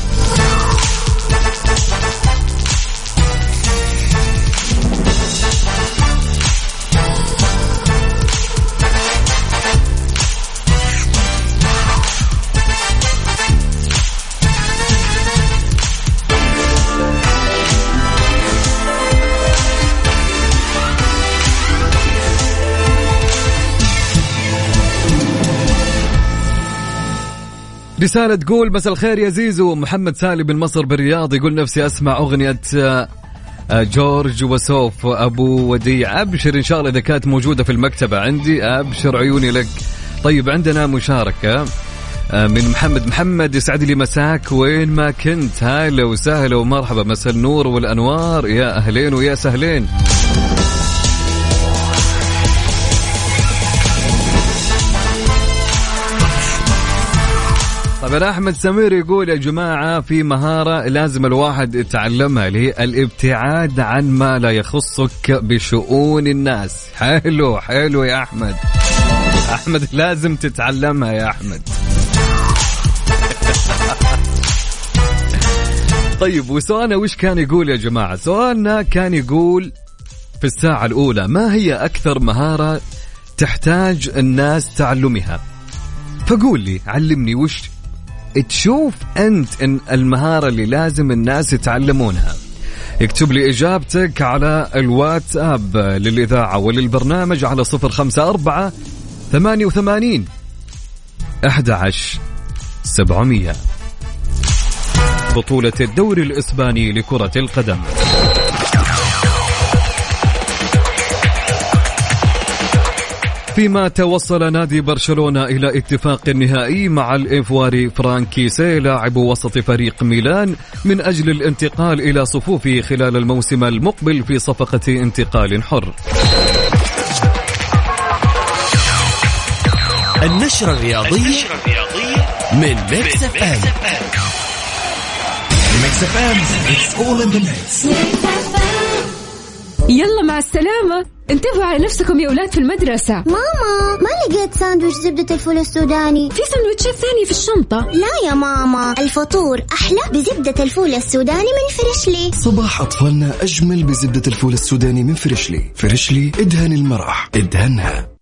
[SPEAKER 1] رسالة تقول مساء الخير يا زيزو. محمد سالي بن مصر بالرياض يقول نفسي أسمع أغنية آه، جورج وسوف ابو وديع. أبشر إن شاء الله إذا كانت موجودة في المكتبة عندي. أبشر عيوني لك. طيب عندنا مشاركة آه، من محمد. محمد يسعد لي مساك. وين ما كنت؟ هلا وسهلا ومرحبا. مساء النور والأنوار. يا أهلين ويا سهلين. طبعا أحمد سمير يقول يا جماعة في مهارة لازم الواحد يتعلمها اللي هي الابتعاد عن ما لا يخصك بشؤون الناس. حلو حلو يا أحمد. أحمد لازم تتعلمها يا أحمد. طيب وسؤالنا وش كان يقول يا جماعة؟ سؤالنا كان يقول في الساعة الأولى ما هي أكثر مهارة تحتاج الناس تعلمها؟ فقول لي علمني وش تشوف أنت إن المهارة اللي لازم الناس يتعلمونها. اكتب لي إجابتك على الواتساب للإذاعة وللبرنامج على صفر خمسة أربعة ثمانية وثمانين أحد عشر سبعمية. بطولة الدوري الإسباني لكرة القدم. فيما توصل نادي برشلونة إلى اتفاق نهائي مع الإيفواري فرانك كيسي لاعب وسط فريق ميلان من أجل الانتقال إلى صفوفه خلال الموسم المقبل في صفقة انتقال حر.
[SPEAKER 3] النشرة الرياضية, من Mix FM Mix FM it's all in the mix.
[SPEAKER 10] يلا مع السلامة انتبهوا على نفسكم يا أولاد في المدرسة.
[SPEAKER 11] ماما ما لقيت ساندويش زبدة الفول السوداني؟
[SPEAKER 10] في سندوتشات ثانية في الشنطة.
[SPEAKER 11] لا يا ماما الفطور أحلى بزبدة الفول السوداني من فريشلي.
[SPEAKER 3] صباح أطفالنا أجمل بزبدة الفول السوداني من Freshly. Freshly إدهن المرح إدهنها.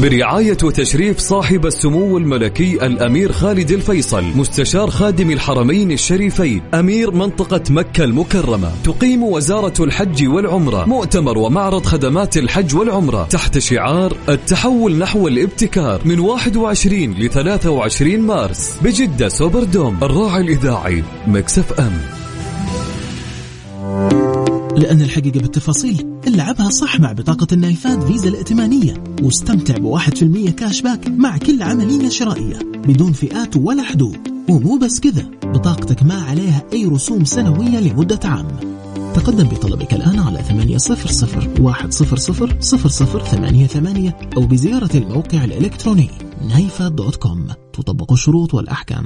[SPEAKER 3] برعاية وتشريف صاحب السمو الملكي الأمير خالد الفيصل مستشار خادم الحرمين الشريفين أمير منطقة مكة المكرمة. تقيم وزارة الحج والعمرة مؤتمر ومعرض خدمات الحج والعمرة تحت شعار التحول نحو الابتكار من 21 ل 23 مارس بجدة Super Dome الراعي الإذاعي Mix FM.
[SPEAKER 12] لأن الحقيقة بالتفاصيل العبها صح مع بطاقة النايفات فيزا الائتمانية واستمتع بواحد في المية cash back مع كل عملية شرائية بدون فئات ولا حدود. ومو بس كذا بطاقتك ما عليها أي رسوم سنوية لمدة عام. تقدم بطلبك الآن على ثمانية صفر صفر واحد صفر صفر صفر صفر ثمانية ثمانية أو بزيارة الموقع الإلكتروني نايفات dot com. تطبق الشروط والأحكام.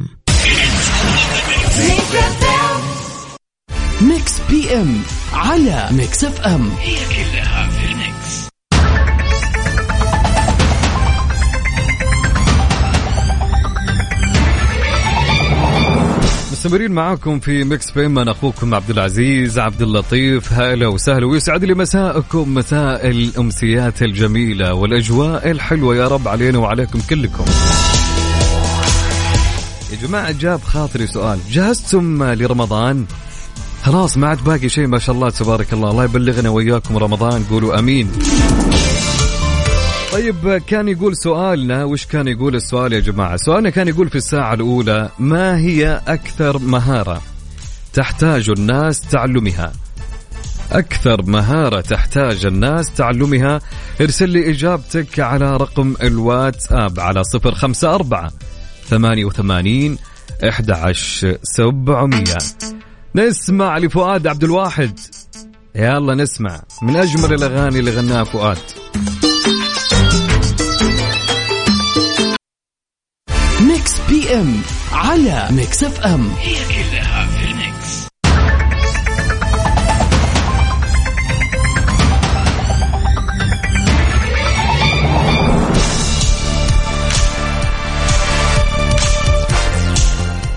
[SPEAKER 3] Mix P M على Mix FM
[SPEAKER 4] هي كلها في ال mix.
[SPEAKER 1] مستمرين معاكم في Mix PM أنا أخوكم عبد العزيز عبد اللطيف هلا وسهلا ويسعد لي مساءكم مساء الأمسيات الجميلة والأجواء الحلوة. يا رب علينا وعليكم كلكم. يا جماعة جاب خاطري سؤال. جهزتم لرمضان؟ خلاص ما عاد باقي شيء ما شاء الله تبارك الله. الله يبلغنا وإياكم رمضان قولوا أمين. طيب كان يقول سؤالنا وش كان يقول السؤال يا جماعة؟ سؤالنا كان يقول في الساعة الأولى ما هي أكثر مهارة تحتاج الناس تعلمها؟ أكثر مهارة تحتاج الناس تعلمها؟ ارسل لي إجابتك على رقم الواتساب على 054 88 11700 نسمع لفؤاد عبد الواحد. يلا نسمع. من أجمل الأغاني اللي غناها فؤاد.
[SPEAKER 3] Mix PM على Mix FM.
[SPEAKER 4] هي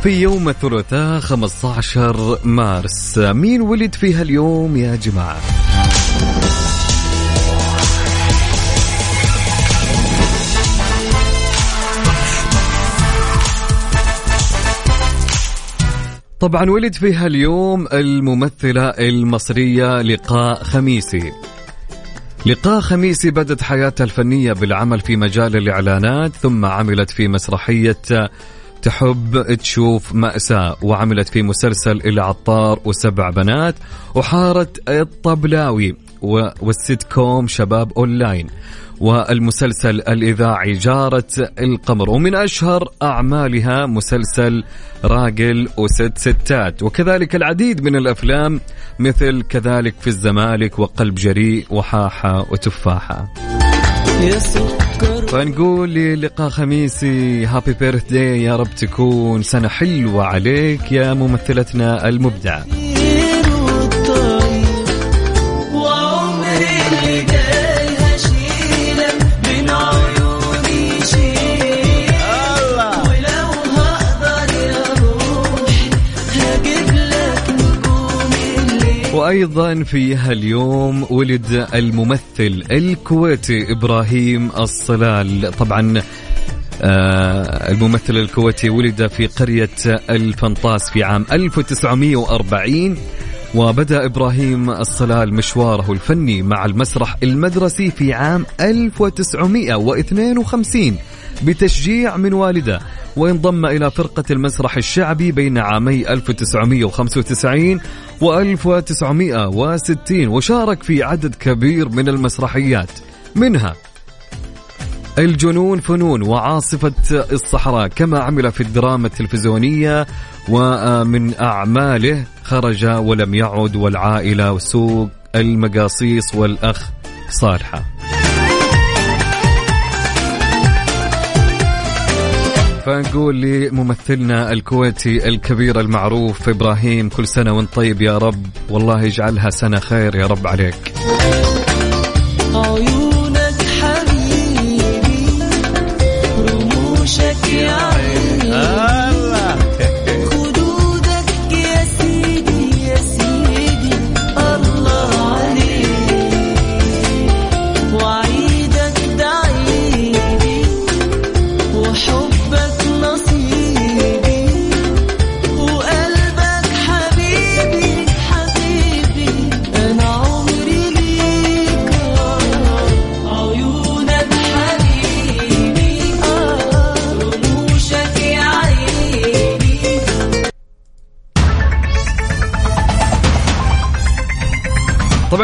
[SPEAKER 4] في
[SPEAKER 1] يوم الثلاثاء 15 مارس. مين ولد في هاليوم يا جماعة؟ طبعا ولد في هاليوم الممثلة المصرية لقاء خميسي. لقاء خميسي بدت حياتها الفنية بالعمل في مجال الإعلانات ثم عملت في مسرحية تحب تشوف مأساة وعملت في مسلسل العطار وسبع بنات وحارة الطبلاوي والسيت كوم شباب أونلاين. والمسلسل الإذاعي جارة القمر. ومن أشهر أعمالها مسلسل راجل وست ستات. وكذلك العديد من الأفلام مثل كذلك في الزمالك وقلب جريء وحاحة وتفاحة. فنقول للقاء خميسي هابي بيرث داي يا رب تكون سنة حلوة عليك يا ممثلتنا المبدعة. وأيضا في هاليوم ولد الممثل الكويتي إبراهيم الصلال. طبعا آه الممثل الكويتي ولد في قرية الفنطاس في عام 1940 وبدأ إبراهيم الصلال مشواره الفني مع المسرح المدرسي في عام 1952 بتشجيع من والده وانضم إلى فرقة المسرح الشعبي بين عامي 1995 و 1960 وشارك في عدد كبير من المسرحيات. منها الجنون فنون وعاصفة الصحراء كما عمل في الدراما التلفزيونية ومن أعماله خرج ولم يعد والعائلة وسوق المقاصيص والأخ صالحة. فنقول لممثلنا الكويتي الكبير المعروف إبراهيم كل سنة وأنت طيب يا رب. والله يجعلها سنة خير يا رب عليك.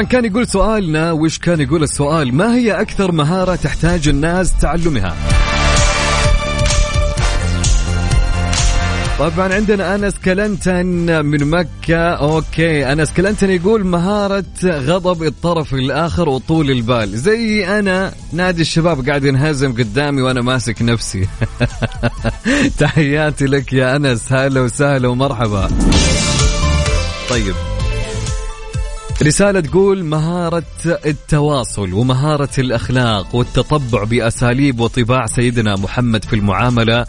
[SPEAKER 1] كان يقول سؤالنا وش كان يقول السؤال؟ ما هي أكثر مهارة تحتاج الناس تعلمها؟ طبعا عندنا أنس كلنتن من مكة. okay أنس كلنتن يقول مهارة غضب الطرف الآخر وطول البال. زي أنا نادي الشباب قاعد ينهزم قدامي وأنا ماسك نفسي. تحياتي لك يا أنس. هلا وسهلا ومرحبا. طيب. رسالة تقول مهارة التواصل ومهارة الأخلاق والتطبع بأساليب وطباع سيدنا محمد في المعاملة.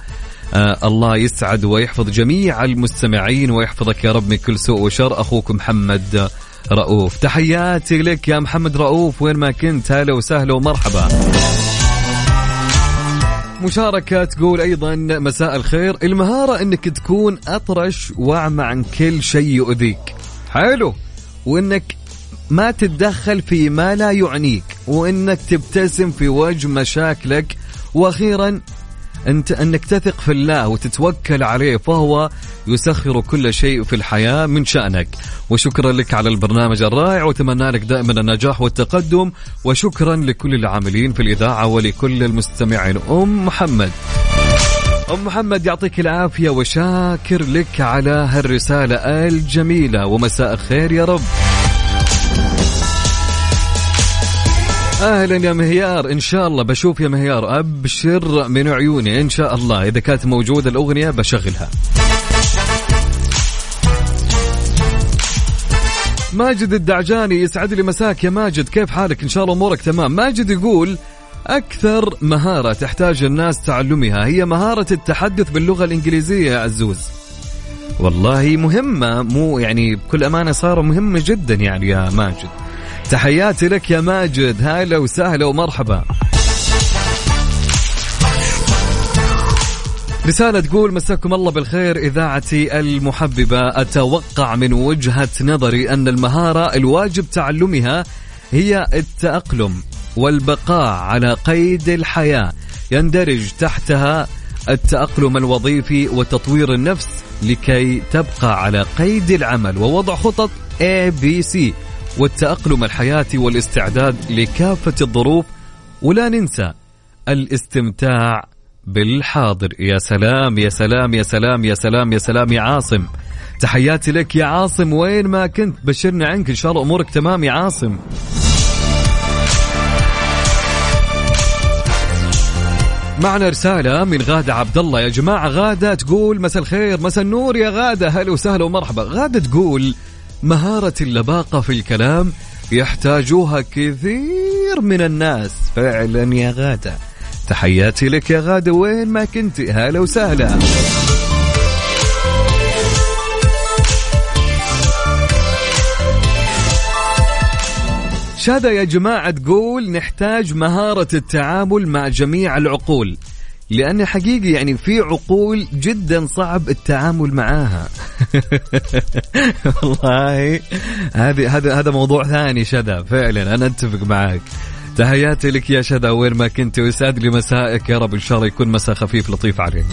[SPEAKER 1] آه الله يسعد ويحفظ جميع المستمعين ويحفظك يا رب من كل سوء وشر. أخوك محمد رؤوف. تحياتي لك يا محمد رؤوف وين ما كنت هلا وسهلا ومرحبا. مشاركة تقول أيضا مساء الخير. المهارة أنك تكون أطرش وأعمى عن كل شيء يؤذيك. حلو. وأنك ما تتدخل في ما لا يعنيك وأنك تبتسم في وجه مشاكلك. وأخيرا أنت أنك تثق في الله وتتوكل عليه فهو يسخر كل شيء في الحياة من شأنك. وشكرا لك على البرنامج الرائع وأتمنى لك دائما النجاح والتقدم. وشكرا لكل العاملين في الإذاعة ولكل المستمعين. أم محمد. أم محمد يعطيك العافية وشاكر لك على هالرسالة الجميلة ومساء الخير يا رب. أهلا يا مهيار إن شاء الله بشوف يا مهيار أبشر من عيوني إن شاء الله. إذا كانت موجودة الأغنية بشغلها. ماجد الدعجاني يسعد لي مساك يا ماجد كيف حالك؟ إن شاء الله أمورك تمام. ماجد يقول أكثر مهارة تحتاج الناس تعلمها هي مهارة التحدث باللغة الإنجليزية يا عزوز. والله مهمة مو يعني بكل أمانة صار مهمة جدا يعني يا ماجد. تحياتي لك يا ماجد هلا وسهلا ومرحبا. رسالة تقول مساكم الله بالخير إذاعتي المحببة. أتوقع من وجهة نظري أن المهارة الواجب تعلمها هي التأقلم. والبقاء على قيد الحياة. يندرج تحتها التأقلم الوظيفي وتطوير النفس لكي تبقى على قيد العمل. ووضع خطط A B C والتأقلم الحياتي والاستعداد لكافة الظروف. ولا ننسى الاستمتاع بالحاضر. يا سلام يا سلام يا سلام يا سلام يا سلام يا عاصم. تحياتي لك يا عاصم. وين ما كنت بشرنا عنك إن شاء الله أمورك تمام يا عاصم. معنا رسالة من غادة عبد الله يا جماعة غادة تقول مساء الخير مساء النور يا غادة. هلا وسهلا ومرحبا. غادة تقول مهارة اللباقة في الكلام يحتاجوها كثير من الناس. فعلا يا غادة. تحياتي لك يا غادة. وين ما كنت هلا وسهلا. شادة يا جماعة تقول نحتاج مهارة التعامل مع جميع العقول لأن حقيقي يعني في عقول جدا صعب التعامل معاها. والله هذه هذا هذا موضوع ثاني شذا فعلا أنا أتفق معك. تحياتي لك يا شذا وين ما كنت ويسعد لي مسائك يا رب إن شاء الله يكون مساء خفيف لطيف عليك.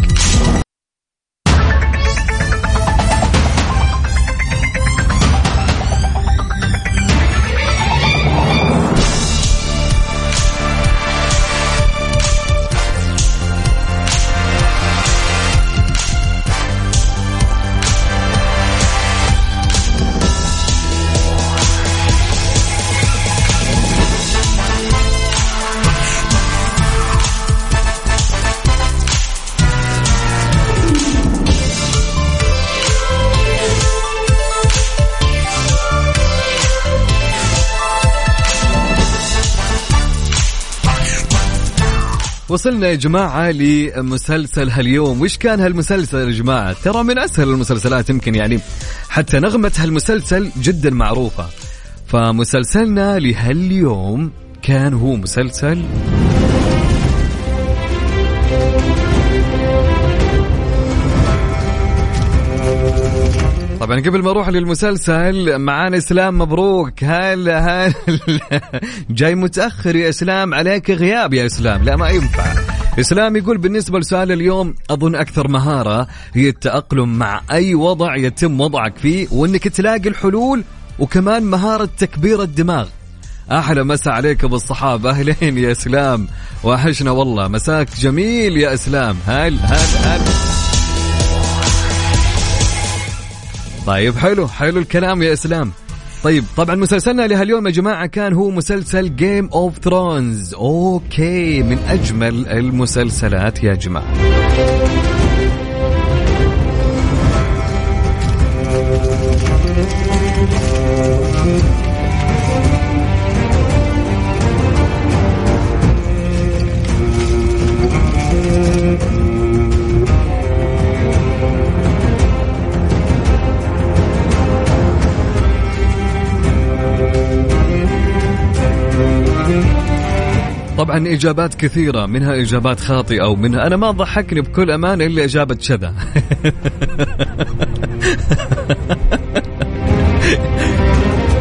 [SPEAKER 1] وصلنا يا جماعة لمسلسل هاليوم. وش كان هالمسلسل يا جماعة؟ ترى من أسهل المسلسلات يمكن يعني. حتى نغمة هالمسلسل جدا معروفة. فمسلسلنا لهاليوم كان هو مسلسل قبل ما أروح للمسلسل معانا إسلام مبروك. هلا هلا جاي متأخر يا إسلام؟ عليك غياب يا إسلام. لا ما ينفع. إسلام يقول بالنسبة لسؤال اليوم أظن أكثر مهارة هي التأقلم مع أي وضع يتم وضعك فيه وإنك تلاقي الحلول وكمان مهارة تكبير الدماغ. أحلى مسا عليك أبو أهلين يا إسلام. وحشنا والله. مساك جميل يا إسلام. هل هل هل طيب حلو حلو الكلام يا إسلام. طيب طبعا مسلسلنا لهاليوم يا جماعة كان هو مسلسل Game of Thrones okay من أجمل المسلسلات يا جماعة. طبعا إجابات كثيرة منها إجابات خاطئة ومنها أنا ما ضحكني بكل امانه إلا إجابة شذا.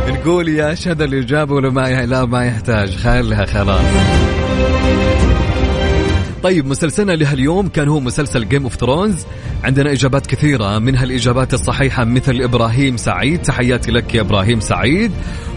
[SPEAKER 1] نقول يا شذا الاجابه ولا ما لا ما يحتاج خلها خلاص. طيب مسلسلنا لهاليوم كان هو مسلسل Game of Thrones عندنا إجابات كثيرة. منها الاجابات الصحيحة مثل إبراهيم سعيد. تحياتي لك يا إبراهيم سعيد.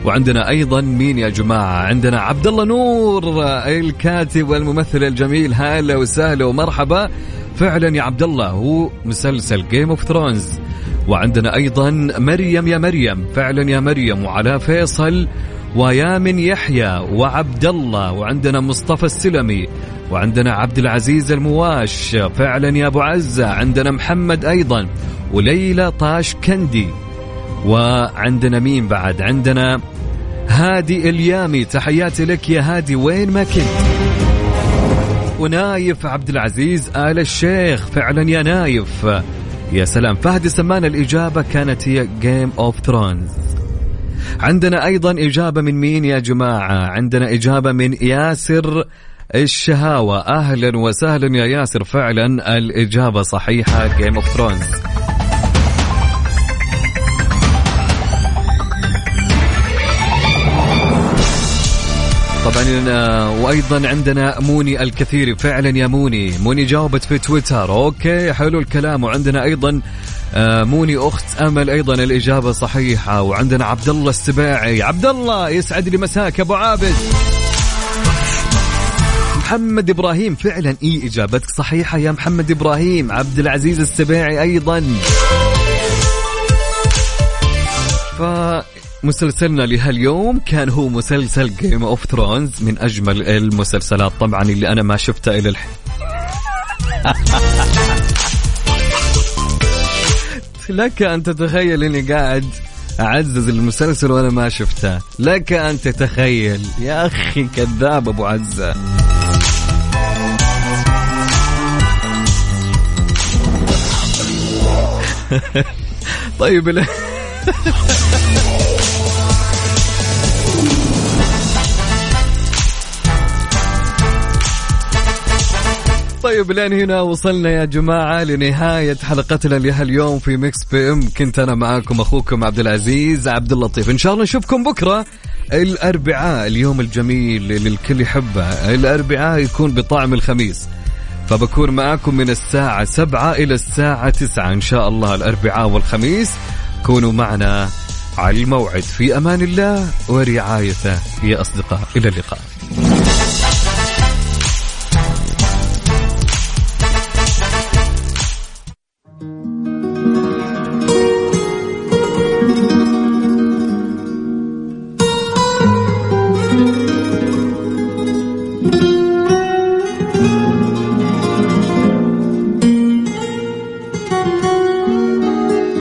[SPEAKER 1] وعندنا أيضا مين يا جماعة؟ عندنا عبد الله نور الكاتب والممثل الجميل. هلا وسهلا ومرحبا. فعلا يا عبد الله هو مسلسل Game of Thrones وعندنا أيضا مريم يا مريم. فعلا يا مريم وعلاء فيصل ويامن يحيى وعبد الله وعندنا مصطفى السلمي وعندنا عبد العزيز المواش فعلا يا أبو عزة عندنا محمد أيضا وليلى طاش كندي وعندنا مين بعد؟ عندنا هادي اليامي تحياتي لك يا هادي وين ما كنت؟ ونايف عبد العزيز آل الشيخ فعلا يا نايف. يا سلام فهد السمان الإجابة كانت هي Game of Thrones عندنا أيضا إجابة من مين يا جماعة؟ عندنا إجابة من ياسر الشهاوة. أهلا وسهلا يا ياسر. فعلا الإجابة صحيحة. Game of Thrones طبعا آه، وأيضا عندنا موني الكثير. فعلا يا موني. موني جاوبت في تويتر. okay حلو الكلام. وعندنا أيضا موني أخت أمل أيضا الإجابة صحيحة. وعندنا عبد الله السباعي. عبد الله يسعد لي مساك أبو عابد. محمد إبراهيم فعلا إي إجابتك صحيحة يا محمد إبراهيم. عبد العزيز السباعي أيضا. ف مسلسلنا لهاليوم كان هو مسلسل Game of Thrones من أجمل المسلسلات. طبعا اللي أنا ما شفتها إلى الحين. لك أن تتخيل إني قاعد أعزز المسلسل وأنا ما شفته. لك أن تتخيل. يا أخي كذاب أبو عزة. طيب طيب لين هنا وصلنا يا جماعة لنهاية حلقتنا لهاليوم في Mix PM كنت أنا معاكم أخوكم عبد العزيز عبد اللطيف. إن شاء الله نشوفكم بكرة. الأربعاء اليوم الجميل اللي الكل يحبه. الأربعاء يكون بطعم الخميس. فبكون معاكم من الساعة سبعة إلى الساعة تسعة. إن شاء الله الأربعاء والخميس كونوا معنا على الموعد. في أمان الله ورعايته يا أصدقاء. إلى اللقاء.